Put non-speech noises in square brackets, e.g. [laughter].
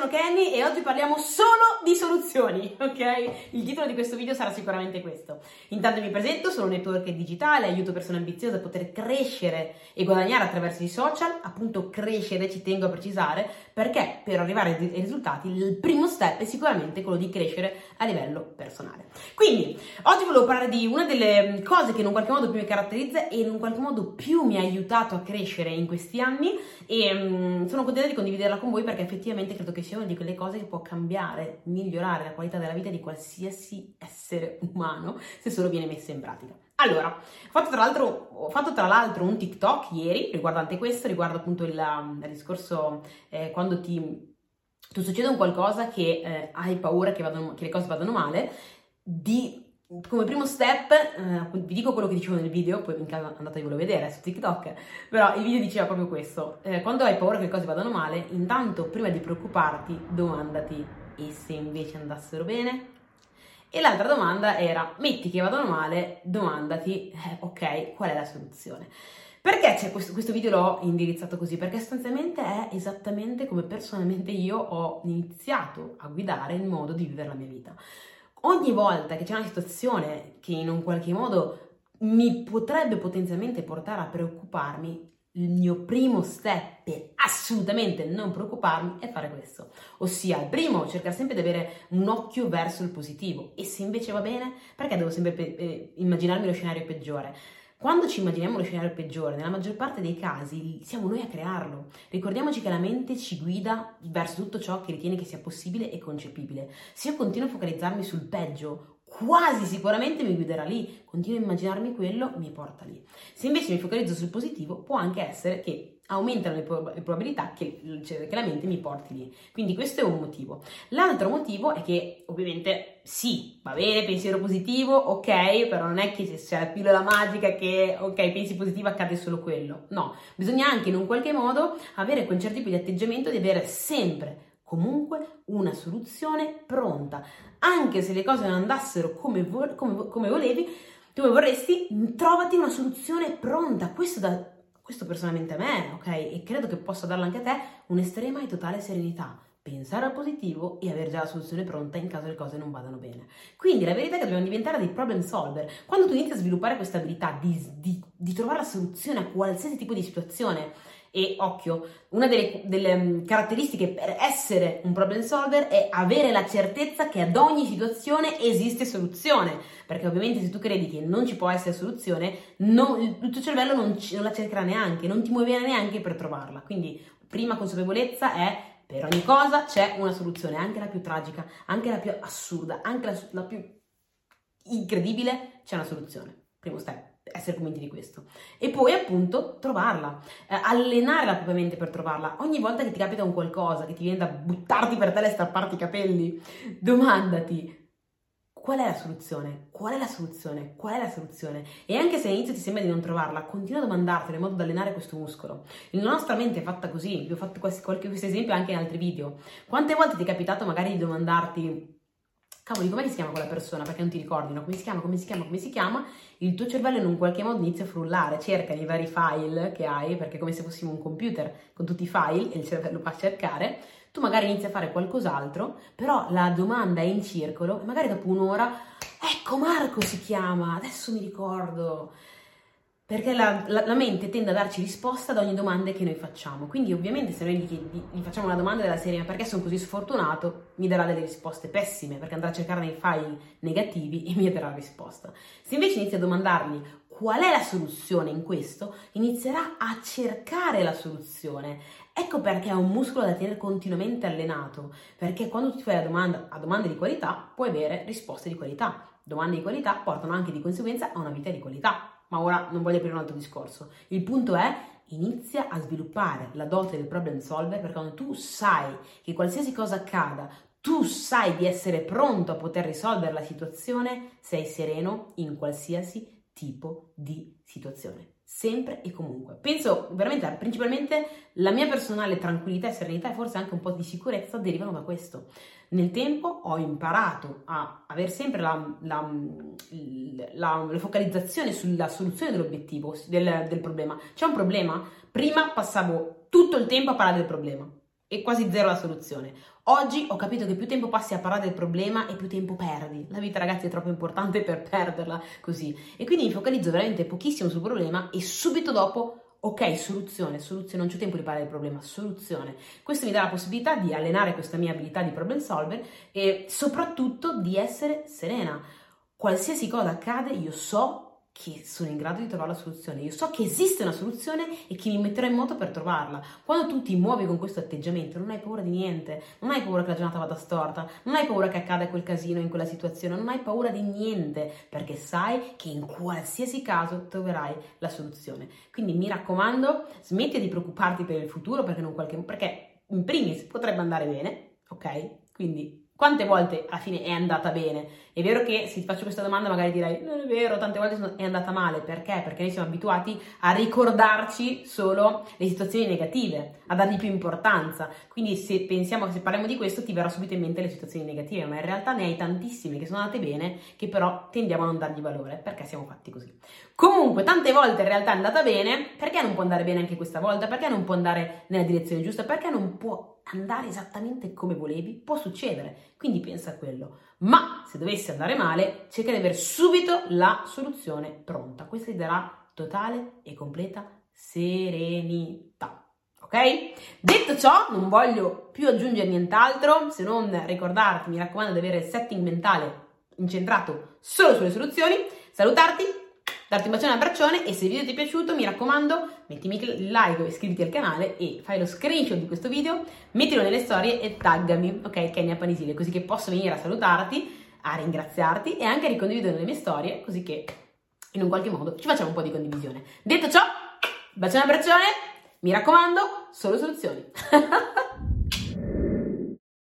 sono Kenny e oggi parliamo solo di soluzioni, [laughs] ok? Il titolo di questo video sarà sicuramente questo. Intanto mi presento, sono un network digitale, aiuto persone ambiziose a poter crescere e guadagnare attraverso i social, appunto crescere, ci tengo a precisare, perché per arrivare ai risultati il primo step è sicuramente quello di crescere a livello personale. Quindi, oggi volevo parlare di una delle cose che in un qualche modo più mi caratterizza e in un qualche modo più mi ha aiutato a crescere in questi anni e um, sono contenta di condividerla con voi perché effettivamente credo che sia una di quelle cose che può cambiare, migliorare la qualità della vita di qualsiasi essere umano se solo viene messa in pratica. Allora, ho fatto tra l'altro, ho fatto tra l'altro un TikTok ieri riguardante questo, riguardo appunto il, il discorso eh, quando ti, ti, succede un qualcosa che eh, hai paura che, vadano, che le cose vadano male, di come primo step, eh, vi dico quello che dicevo nel video, poi in caso andatevelo a vedere su TikTok, però il video diceva proprio questo, eh, quando hai paura che le cose vadano male, intanto prima di preoccuparti domandati e se invece andassero bene? E l'altra domanda era, metti che vadano male, domandati, eh, ok, qual è la soluzione? Perché c'è questo, questo, video l'ho indirizzato così? Perché sostanzialmente è esattamente come personalmente io ho iniziato a guidare il modo di vivere la mia vita ogni volta che c'è una situazione che in un qualche modo mi potrebbe potenzialmente portare a preoccuparmi, il mio primo step per assolutamente non preoccuparmi è fare questo. Ossia, il primo, cercare sempre di avere un occhio verso il positivo. E se invece va bene, perché devo sempre pe- eh, immaginarmi lo scenario peggiore? Quando ci immaginiamo lo scenario peggiore, nella maggior parte dei casi siamo noi a crearlo. Ricordiamoci che la mente ci guida verso tutto ciò che ritiene che sia possibile e concepibile. Se io continuo a focalizzarmi sul peggio, quasi sicuramente mi guiderà lì. Continuo a immaginarmi quello, mi porta lì. Se invece mi focalizzo sul positivo, può anche essere che aumentano le, prob- le probabilità che, cioè, che, la mente mi porti lì. Quindi questo è un motivo. L'altro motivo è che ovviamente sì, va bene, pensiero positivo, ok, però non è che c'è la pillola magica che ok, pensi positivo accade solo quello. No, bisogna anche in un qualche modo avere quel certo tipo di atteggiamento di avere sempre comunque una soluzione pronta. Anche se le cose non andassero come, vo- come, come volevi, come vorresti, trovati una soluzione pronta. Questo da questo personalmente a me, ok? E credo che possa darla anche a te un'estrema e totale serenità. Pensare al positivo e avere già la soluzione pronta in caso le cose non vadano bene. Quindi la verità è che dobbiamo diventare dei problem solver. Quando tu inizi a sviluppare questa abilità di, di, di trovare la soluzione a qualsiasi tipo di situazione, e occhio, una delle, delle, mm, caratteristiche per essere un problem solver è avere la certezza che ad ogni situazione esiste soluzione. Perché ovviamente se tu credi che non ci può essere soluzione, non, il tuo cervello non, non la cercherà neanche, non ti muoverà neanche per trovarla. Quindi prima consapevolezza è per ogni cosa c'è una soluzione, anche la più tragica, anche la più assurda, anche la, la più incredibile, c'è una soluzione. Primo step essere convinti di questo. E poi appunto trovarla, eh, allenare la propria mente per trovarla. Ogni volta che ti capita un qualcosa, che ti viene da buttarti per terra e strapparti i capelli, domandati qual è la soluzione? Qual è la soluzione? Qual è la soluzione? E anche se all'inizio ti sembra di non trovarla, continua a domandartela in modo da allenare questo muscolo. La nostra mente è fatta così, vi ho fatto qualche questo esempio anche in altri video. Quante volte ti è capitato magari di domandarti cavoli, come si chiama quella persona? Perché non ti ricordi, no? Come si chiama, come si chiama, come si chiama? Il tuo cervello in un qualche modo inizia a frullare, cerca i vari file che hai, perché è come se fossimo un computer con tutti i file e il cervello fa a cercare. Tu magari inizi a fare qualcos'altro, però la domanda è in circolo e magari dopo un'ora, ecco Marco si chiama, adesso mi ricordo perché la, la, la, mente tende a darci risposta ad ogni domanda che noi facciamo. Quindi, ovviamente, se noi gli, gli, gli facciamo una domanda della serie: ma perché sono così sfortunato? mi darà delle risposte pessime, perché andrà a cercare nei file negativi e mi darà la risposta. Se invece inizia a domandargli qual è la soluzione in questo, inizierà a cercare la soluzione. Ecco perché è un muscolo da tenere continuamente allenato, perché quando ti fai la domanda a domande di qualità, puoi avere risposte di qualità. Domande di qualità portano anche di conseguenza a una vita di qualità ma ora non voglio aprire un altro discorso. Il punto è inizia a sviluppare la dote del problem solver perché quando tu sai che qualsiasi cosa accada, tu sai di essere pronto a poter risolvere la situazione, sei sereno in qualsiasi tipo di situazione sempre e comunque. Penso veramente, principalmente la mia personale tranquillità e serenità e forse anche un po' di sicurezza derivano da questo. Nel tempo ho imparato a avere sempre la, la, la, la focalizzazione sulla soluzione dell'obiettivo, del, del problema. C'è un problema? Prima passavo tutto il tempo a parlare del problema e quasi zero la soluzione. Oggi ho capito che più tempo passi a parlare del problema e più tempo perdi. La vita, ragazzi, è troppo importante [laughs] per perderla così. E quindi mi focalizzo veramente pochissimo sul problema e subito dopo Ok, soluzione, soluzione, non c'è tempo di parlare del problema, soluzione. Questo mi dà la possibilità di allenare questa mia abilità di problem solver e soprattutto di essere serena. Qualsiasi cosa accade, io so che sono in grado di trovare la soluzione, io so che esiste una soluzione e che mi metterò in moto per trovarla. Quando tu ti muovi con questo atteggiamento, non hai paura di niente, non hai paura che la giornata vada storta, non hai paura che accada quel casino in quella situazione, non hai paura di niente, perché sai che in qualsiasi caso troverai la soluzione. Quindi mi raccomando, smetti di preoccuparti per il futuro perché, qualche, perché in primis potrebbe andare bene, ok? Quindi quante volte alla fine è andata bene? È vero che se ti faccio questa domanda magari dirai non è vero, tante volte è andata male, perché? Perché noi siamo abituati a ricordarci solo le situazioni negative, a dargli più importanza. Quindi se pensiamo, se parliamo di questo ti verrà subito in mente le situazioni negative, ma in realtà ne hai tantissime che sono andate bene, che però tendiamo a non dargli valore, perché siamo fatti così. Comunque, tante volte in realtà è andata bene, perché non può andare bene anche questa volta? Perché non può andare nella direzione giusta? Perché non può andare esattamente come volevi? Può succedere, quindi pensa a quello. Ma se dovesse andare male, cerca di avere subito la soluzione pronta. Questa ti darà totale e completa serenità. Ok? Detto ciò, non voglio più aggiungere nient'altro se non ricordarti, mi raccomando, di avere il setting mentale incentrato solo sulle soluzioni. Salutarti, darti un bacione e un abbraccione e se il video ti è piaciuto mi raccomando mettimi il like, iscriviti al canale e fai lo screenshot di questo video, mettilo nelle storie e taggami, ok, Kenya Panisile, così che posso venire a salutarti, a ringraziarti e anche a ricondividere le mie storie, così che in un qualche modo ci facciamo un po' di condivisione. Detto ciò, bacione e abbraccione, mi raccomando, solo soluzioni. [laughs]